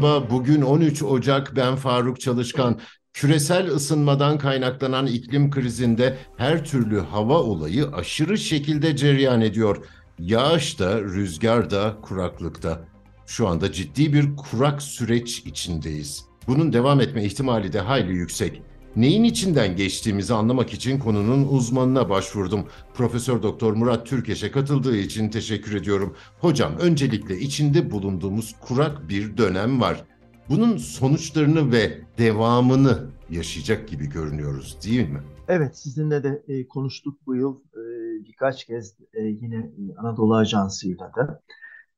Merhaba, bugün 13 Ocak, ben Faruk Çalışkan. Küresel ısınmadan kaynaklanan iklim krizinde her türlü hava olayı aşırı şekilde cereyan ediyor. Yağış da, rüzgar da, kuraklıkta. Şu anda ciddi bir kurak süreç içindeyiz. Bunun devam etme ihtimali de hayli yüksek. Neyin içinden geçtiğimizi anlamak için konunun uzmanına başvurdum. Profesör Doktor Murat Türkeş'e katıldığı için teşekkür ediyorum. Hocam öncelikle içinde bulunduğumuz kurak bir dönem var. Bunun sonuçlarını ve devamını yaşayacak gibi görünüyoruz değil mi? Evet sizinle de e, konuştuk bu yıl e, birkaç kez e, yine e, Anadolu Ajansı'yla da.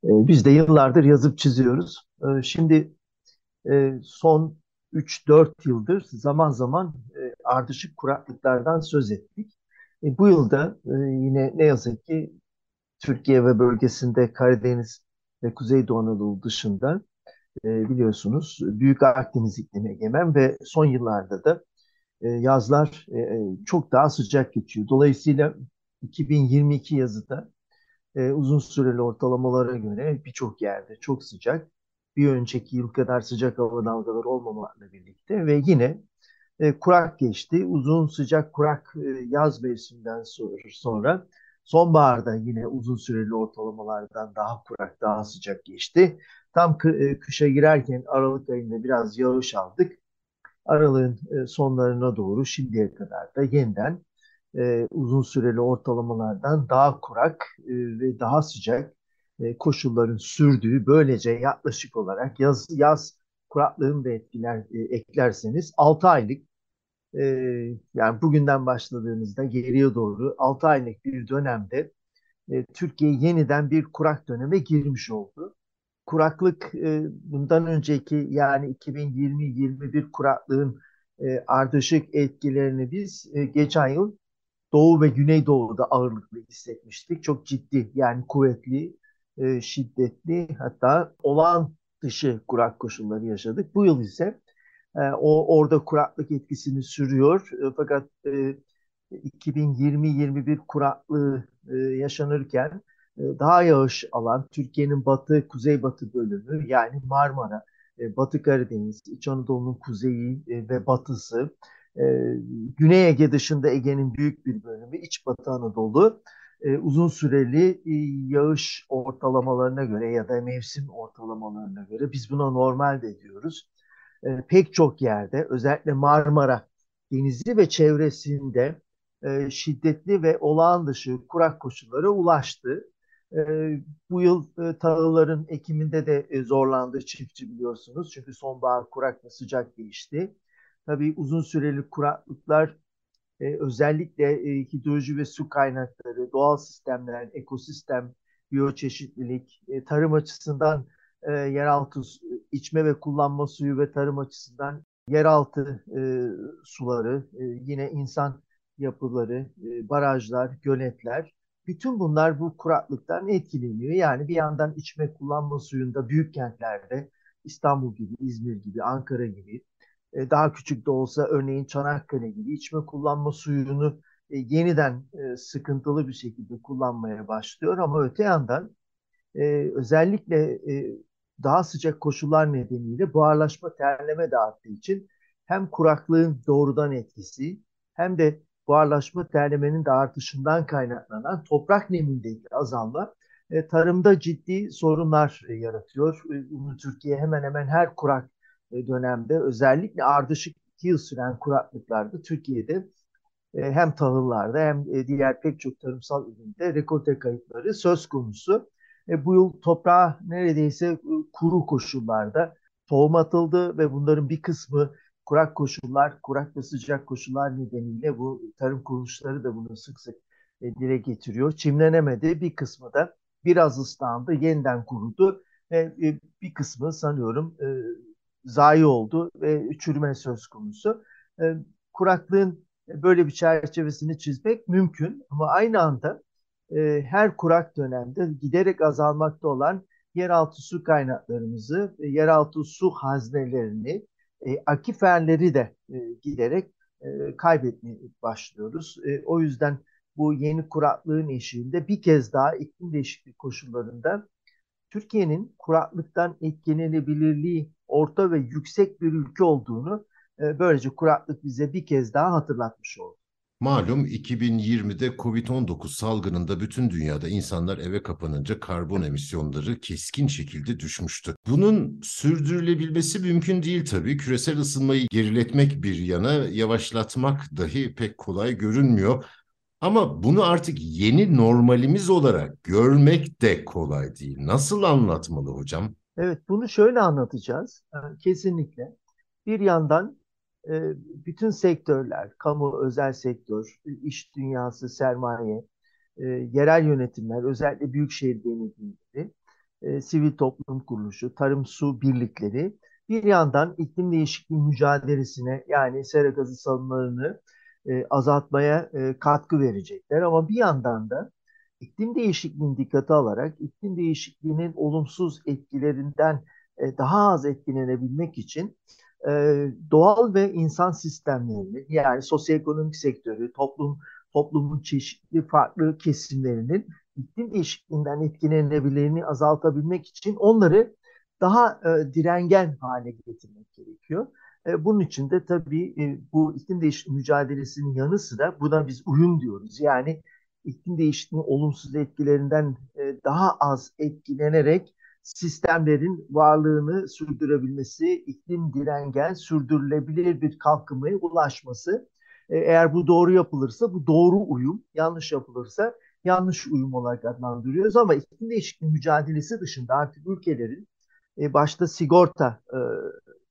E, biz de yıllardır yazıp çiziyoruz. E, şimdi e, son 3-4 yıldır zaman zaman e, ardışık kuraklıklardan söz ettik. E, bu yılda e, yine ne yazık ki Türkiye ve bölgesinde Karadeniz ve Kuzeydoğu Anadolu dışında e, biliyorsunuz Büyük Akdeniz iklimi egemen ve son yıllarda da e, yazlar e, e çok daha sıcak geçiyor. Dolayısıyla 2022 yazıda e, uzun süreli ortalamalara göre birçok yerde çok sıcak bir önceki yıl kadar sıcak hava dalgaları olmamakla birlikte ve yine e, kurak geçti. Uzun sıcak kurak e, yaz mevsiminden sonra, sonbaharda yine uzun süreli ortalamalardan daha kurak, daha sıcak geçti. Tam e, kışa girerken Aralık ayında biraz yağış aldık. Aralığın e, sonlarına doğru şimdiye kadar da yeniden e, uzun süreli ortalamalardan daha kurak e, ve daha sıcak e, koşulların sürdüğü böylece yaklaşık olarak yaz yaz kuraklığını da etkiler e, eklerseniz 6 aylık e, yani bugünden başladığımızda geriye doğru 6 aylık bir dönemde e, Türkiye yeniden bir kurak döneme girmiş oldu. Kuraklık bundan önceki yani 2020-21 kuraklığın ardışık etkilerini biz geçen yıl Doğu ve Güneydoğu'da ağırlıklı hissetmiştik. Çok ciddi yani kuvvetli e, şiddetli hatta olağan dışı kurak koşulları yaşadık. Bu yıl ise e, o orada kuraklık etkisini sürüyor. E, fakat e, 2020-21 kuraklığı e, yaşanırken e, daha yağış alan Türkiye'nin batı, kuzeybatı bölümü yani Marmara, e, Batı Karadeniz, İç Anadolu'nun kuzeyi e, ve batısı, e, Güney Ege dışında Ege'nin büyük bir bölümü, İç Batı Anadolu e, uzun süreli e, yağış ortalamalarına göre ya da mevsim ortalamalarına göre biz buna normal de diyoruz. E, pek çok yerde özellikle Marmara Denizi ve çevresinde şiddetli ve olağan dışı kurak koşullara ulaştı. Bu yıl e, tahılların ekiminde de zorlandı çiftçi biliyorsunuz. Çünkü sonbahar kurak ve sıcak geçti. Tabii uzun süreli kuraklıklar e, özellikle e, hidroloji ve su kaynakları, doğal sistemler, ekosistem, biyoçeşitlilik, e, tarım açısından e, yeraltı içme ve kullanma suyu ve tarım açısından yeraltı e, suları, e, yine insan yapıları, e, barajlar, göletler, bütün bunlar bu kuraklıktan etkileniyor. Yani bir yandan içme kullanma suyunda büyük kentlerde İstanbul gibi, İzmir gibi, Ankara gibi e, daha küçük de olsa örneğin Çanakkale gibi içme kullanma suyunu e, yeniden e, sıkıntılı bir şekilde kullanmaya başlıyor ama öte yandan özellikle daha sıcak koşullar nedeniyle buharlaşma terleme de arttığı için hem kuraklığın doğrudan etkisi hem de buharlaşma terlemenin de artışından kaynaklanan toprak nemindeki azalma tarımda ciddi sorunlar yaratıyor. Türkiye hemen hemen her kurak dönemde özellikle ardışık iki yıl süren kuraklıklarda Türkiye'de e, hem tahıllarda hem e, diğer pek çok tarımsal üründe rekolte kayıpları söz konusu. Bu yıl toprağa neredeyse kuru koşullarda tohum atıldı ve bunların bir kısmı kurak koşullar, kurak ve sıcak koşullar nedeniyle bu tarım kuruluşları da bunu sık sık dile getiriyor. Çimlenemedi. Bir kısmı da biraz ıslandı, yeniden kurudu ve bir kısmı sanıyorum zayi oldu ve çürüme söz konusu. E, kuraklığın böyle bir çerçevesini çizmek mümkün ama aynı anda e, her kurak dönemde giderek azalmakta olan yeraltı su kaynaklarımızı, e, yeraltı su haznelerini, e, akiferleri de e, giderek e, kaybetmeye başlıyoruz. E, o yüzden bu yeni kuraklığın eşiğinde bir kez daha iklim değişikliği koşullarında Türkiye'nin kuraklıktan etkilenebilirliği orta ve yüksek bir ülke olduğunu e, böylece kuraklık bize bir kez daha hatırlatmış oldu. Malum 2020'de Covid-19 salgınında bütün dünyada insanlar eve kapanınca karbon emisyonları keskin şekilde düşmüştü. Bunun sürdürülebilmesi mümkün değil tabii. Küresel ısınmayı geriletmek bir yana yavaşlatmak dahi pek kolay görünmüyor. Ama bunu artık yeni normalimiz olarak görmek de kolay değil. Nasıl anlatmalı hocam? Evet, bunu şöyle anlatacağız. Kesinlikle. Bir yandan e, bütün sektörler, kamu, özel sektör, iş dünyası, sermaye, e, yerel yönetimler, özellikle büyükşehir belediyeleri, e, sivil toplum kuruluşu, tarım su birlikleri bir yandan iklim değişikliği mücadelesine yani sera gazı salımlarını azaltmaya katkı verecekler. Ama bir yandan da iklim değişikliğini dikkate alarak iklim değişikliğinin olumsuz etkilerinden daha az etkilenebilmek için e, doğal ve insan sistemlerini yani sosyoekonomik sektörü, toplum toplumun çeşitli farklı kesimlerinin iklim değişikliğinden etkilenebilirliğini azaltabilmek için onları daha e, direngen hale getirmek gerekiyor. E, bunun için de tabii e, bu iklim değişikliği mücadelesinin yanı sıra buna biz uyum diyoruz. Yani iklim değişikliğinin olumsuz etkilerinden e, daha az etkilenerek sistemlerin varlığını sürdürebilmesi, iklim direngen, sürdürülebilir bir kalkınmaya ulaşması. Eğer bu doğru yapılırsa bu doğru uyum, yanlış yapılırsa yanlış uyum olarak adlandırıyoruz ama iklim değişikliği mücadelesi dışında artık ülkelerin başta sigorta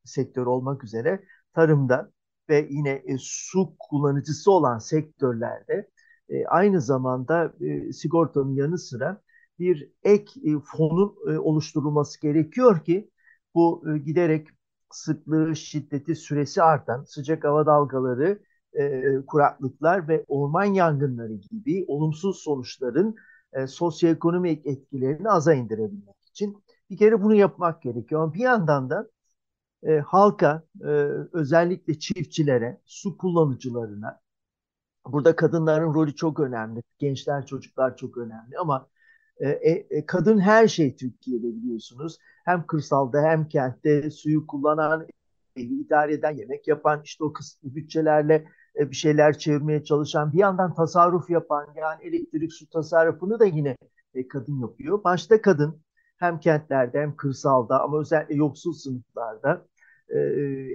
sektörü olmak üzere tarımda ve yine e, su kullanıcısı olan sektörlerde e, aynı zamanda e, sigortanın yanı sıra bir ek e, fonun e, oluşturulması gerekiyor ki bu e, giderek sıklığı, şiddeti, süresi artan sıcak hava dalgaları, kuraklıklar ve orman yangınları gibi olumsuz sonuçların sosyoekonomik etkilerini aza indirebilmek için bir kere bunu yapmak gerekiyor. Ama bir yandan da e, halka, e, özellikle çiftçilere, su kullanıcılarına, burada kadınların rolü çok önemli, gençler, çocuklar çok önemli ama e, e, e, kadın her şey Türkiye'de biliyorsunuz. Hem kırsalda hem kentte suyu kullanan, evi idare eden, yemek yapan, işte o kısıtlı bütçelerle bir şeyler çevirmeye çalışan, bir yandan tasarruf yapan, yani elektrik su tasarrufunu da yine kadın yapıyor. Başta kadın hem kentlerde hem kırsalda ama özellikle yoksul sınıflarda,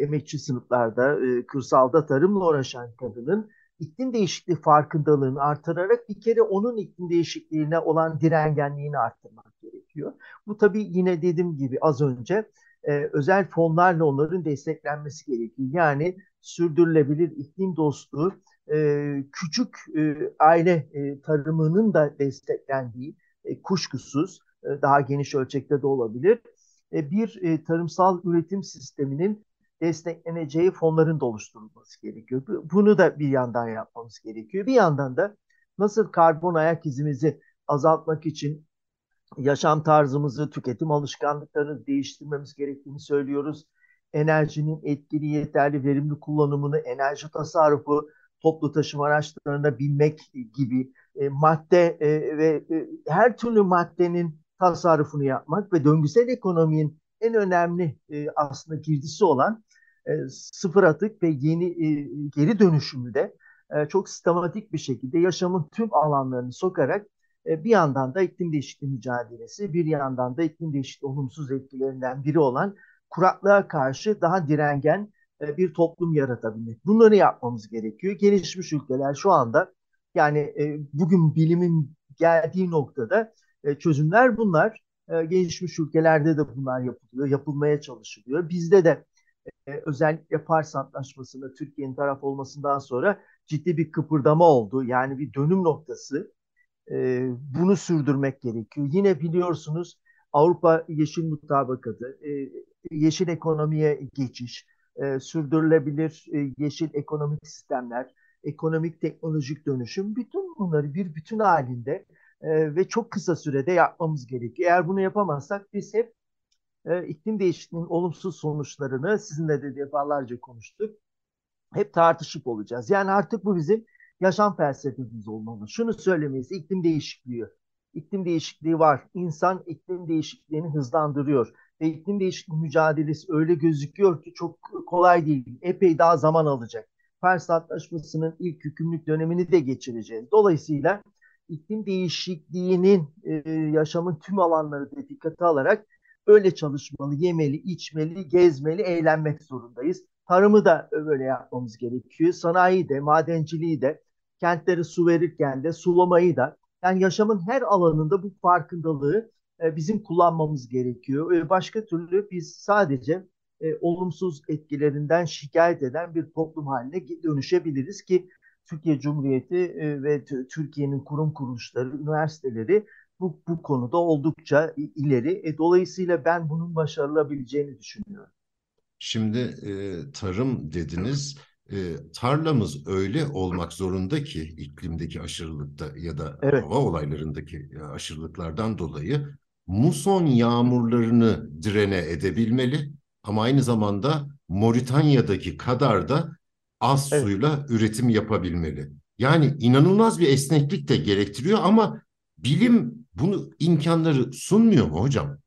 emekçi sınıflarda, kırsalda tarımla uğraşan kadının iklim değişikliği farkındalığını artırarak bir kere onun iklim değişikliğine olan direngenliğini arttırmak gerekiyor. Bu tabii yine dediğim gibi az önce e, özel fonlarla onların desteklenmesi gerekiyor. Yani sürdürülebilir iklim dostu e, küçük e, aile e, tarımının da desteklendiği e, kuşkusuz e, daha geniş ölçekte de olabilir. E, bir e, tarımsal üretim sisteminin destekleneceği fonların da oluşturulması gerekiyor. Bunu da bir yandan yapmamız gerekiyor. Bir yandan da nasıl karbon ayak izimizi azaltmak için yaşam tarzımızı, tüketim alışkanlıklarını değiştirmemiz gerektiğini söylüyoruz. Enerjinin etkili, yeterli, verimli kullanımını, enerji tasarrufu, toplu taşıma araçlarına binmek gibi e, madde e, ve e, her türlü maddenin tasarrufunu yapmak ve döngüsel ekonominin en önemli e, aslında girdisi olan e, sıfır atık ve yeni e, geri dönüşümü de e, çok sistematik bir şekilde yaşamın tüm alanlarını sokarak e, bir yandan da iklim değişikliği mücadelesi, bir yandan da iklim değişikliği olumsuz etkilerinden biri olan kuraklığa karşı daha direngen e, bir toplum yaratabilmek. Bunları yapmamız gerekiyor. Gelişmiş ülkeler şu anda yani e, bugün bilimin geldiği noktada e, çözümler bunlar. E, gelişmiş ülkelerde de bunlar yapılıyor, yapılmaya çalışılıyor. Bizde de e, özellikle Pars Antlaşması'nda Türkiye'nin taraf olmasından sonra ciddi bir kıpırdama oldu. Yani bir dönüm noktası. Bunu sürdürmek gerekiyor. Yine biliyorsunuz Avrupa Yeşil Mutabakatı, yeşil ekonomiye geçiş, sürdürülebilir yeşil ekonomik sistemler, ekonomik teknolojik dönüşüm bütün bunları bir bütün halinde e, ve çok kısa sürede yapmamız gerekiyor. Eğer bunu yapamazsak biz hep e, iklim değişikliğinin olumsuz sonuçlarını sizinle de defalarca konuştuk. Hep tartışıp olacağız. Yani artık bu bizim yaşam felsefemiz olmalı. Şunu söylemeyiz, iklim değişikliği iklim değişikliği var. İnsan iklim değişikliğini hızlandırıyor. Ve iklim değişikliği mücadelesi öyle gözüküyor ki çok kolay değil. Epey daha zaman alacak. Paris Antlaşması'nın ilk hükümlülük dönemini de geçireceğiz. Dolayısıyla iklim değişikliğinin e, yaşamın tüm alanları da dikkate alarak öyle çalışmalı, yemeli, içmeli, gezmeli, eğlenmek zorundayız. Tarımı da böyle yapmamız gerekiyor. Sanayi de, madenciliği de, kentleri su verirken de, sulamayı da. Yani yaşamın her alanında bu farkındalığı e, bizim kullanmamız gerekiyor. E, başka türlü biz sadece olumsuz etkilerinden şikayet eden bir toplum haline dönüşebiliriz ki Türkiye Cumhuriyeti e, ve Türkiye'nin kurum kuruluşları, üniversiteleri bu, bu konuda oldukça ileri. E, dolayısıyla ben bunun başarılabileceğini düşünüyorum. Şimdi e, tarım dediniz. E, tarlamız öyle olmak zorunda ki iklimdeki aşırılıkta ya da evet. hava olaylarındaki aşırılıklardan dolayı muson yağmurlarını direne edebilmeli ama aynı zamanda Moritanya'daki kadar da az evet. suyla üretim yapabilmeli. Yani inanılmaz bir esneklik de gerektiriyor ama bilim bunu imkanları sunmuyor mu hocam?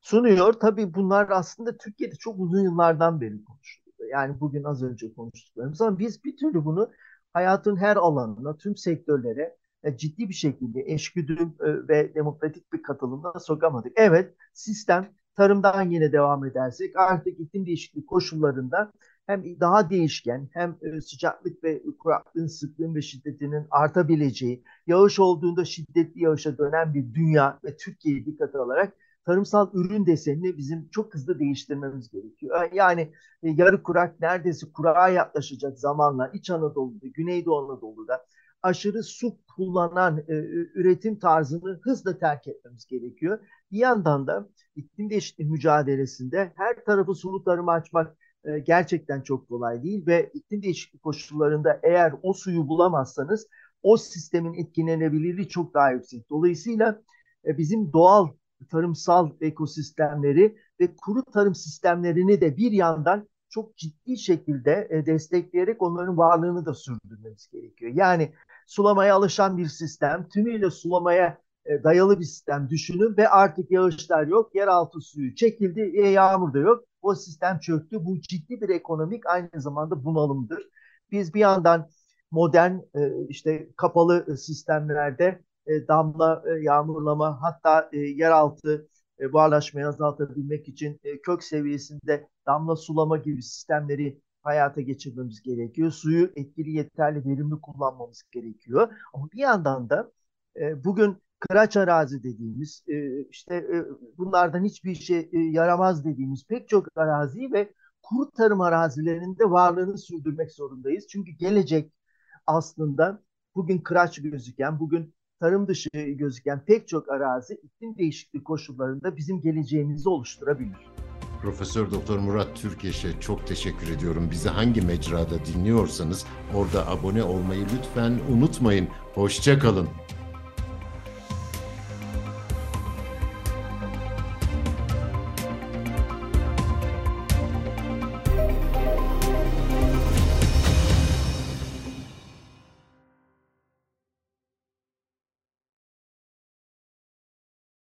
Sunuyor. Tabii bunlar aslında Türkiye'de çok uzun yıllardan beri konuşuluyor. Yani bugün az önce konuştuklarımız ama biz bir türlü bunu hayatın her alanına, tüm sektörlere e, ciddi bir şekilde eşgüdüm e, ve demokratik bir katılımla sokamadık. Evet, sistem tarımdan yine devam edersek artık iklim değişikliği koşullarında hem daha değişken hem e, sıcaklık ve kuraklığın sıklığın ve şiddetinin artabileceği, yağış olduğunda şiddetli yağışa dönen bir dünya ve Türkiye'yi dikkate alarak tarımsal ürün desenini bizim çok hızlı değiştirmemiz gerekiyor. Yani e, yarı kurak neredeyse kurağa yaklaşacak zamanla İç Anadolu'da, Güneydoğu Anadolu'da aşırı su kullanan e, üretim tarzını hızla terk etmemiz gerekiyor. Bir yandan da iklim değişikliği mücadelesinde her tarafı sulu tarıma açmak e, gerçekten çok kolay değil ve iklim değişikliği koşullarında eğer o suyu bulamazsanız o sistemin etkilenebilirliği çok daha yüksek. Dolayısıyla e, bizim doğal tarımsal ekosistemleri ve kuru tarım sistemlerini de bir yandan çok ciddi şekilde e, destekleyerek onların varlığını da sürdürmemiz gerekiyor. Yani sulamaya alışan bir sistem, tümüyle sulamaya e, dayalı bir sistem düşünün ve artık yağışlar yok, yeraltı suyu çekildi, e, yağmur da yok. O sistem çöktü. Bu ciddi bir ekonomik aynı zamanda bunalımdır. Biz bir yandan modern e, işte kapalı sistemlerde e, damla e, yağmurlama hatta yeraltı e, buharlaşmayı azaltabilmek için kök seviyesinde damla sulama gibi sistemleri hayata geçirmemiz gerekiyor. Suyu etkili, yeterli, verimli kullanmamız gerekiyor. Ama bir yandan da e, bugün kıraç arazi dediğimiz, e, işte e, bunlardan hiçbir şey e, yaramaz dediğimiz pek çok araziyi ve kuru tarım arazilerinde varlığını sürdürmek zorundayız. Çünkü gelecek aslında bugün kıraç gözüken, bugün tarım dışı gözüken pek çok arazi iklim değişikliği koşullarında bizim geleceğimizi oluşturabilir. Profesör Doktor Murat Türkeş'e çok teşekkür ediyorum. Bizi hangi mecrada dinliyorsanız orada abone olmayı lütfen unutmayın. Hoşçakalın.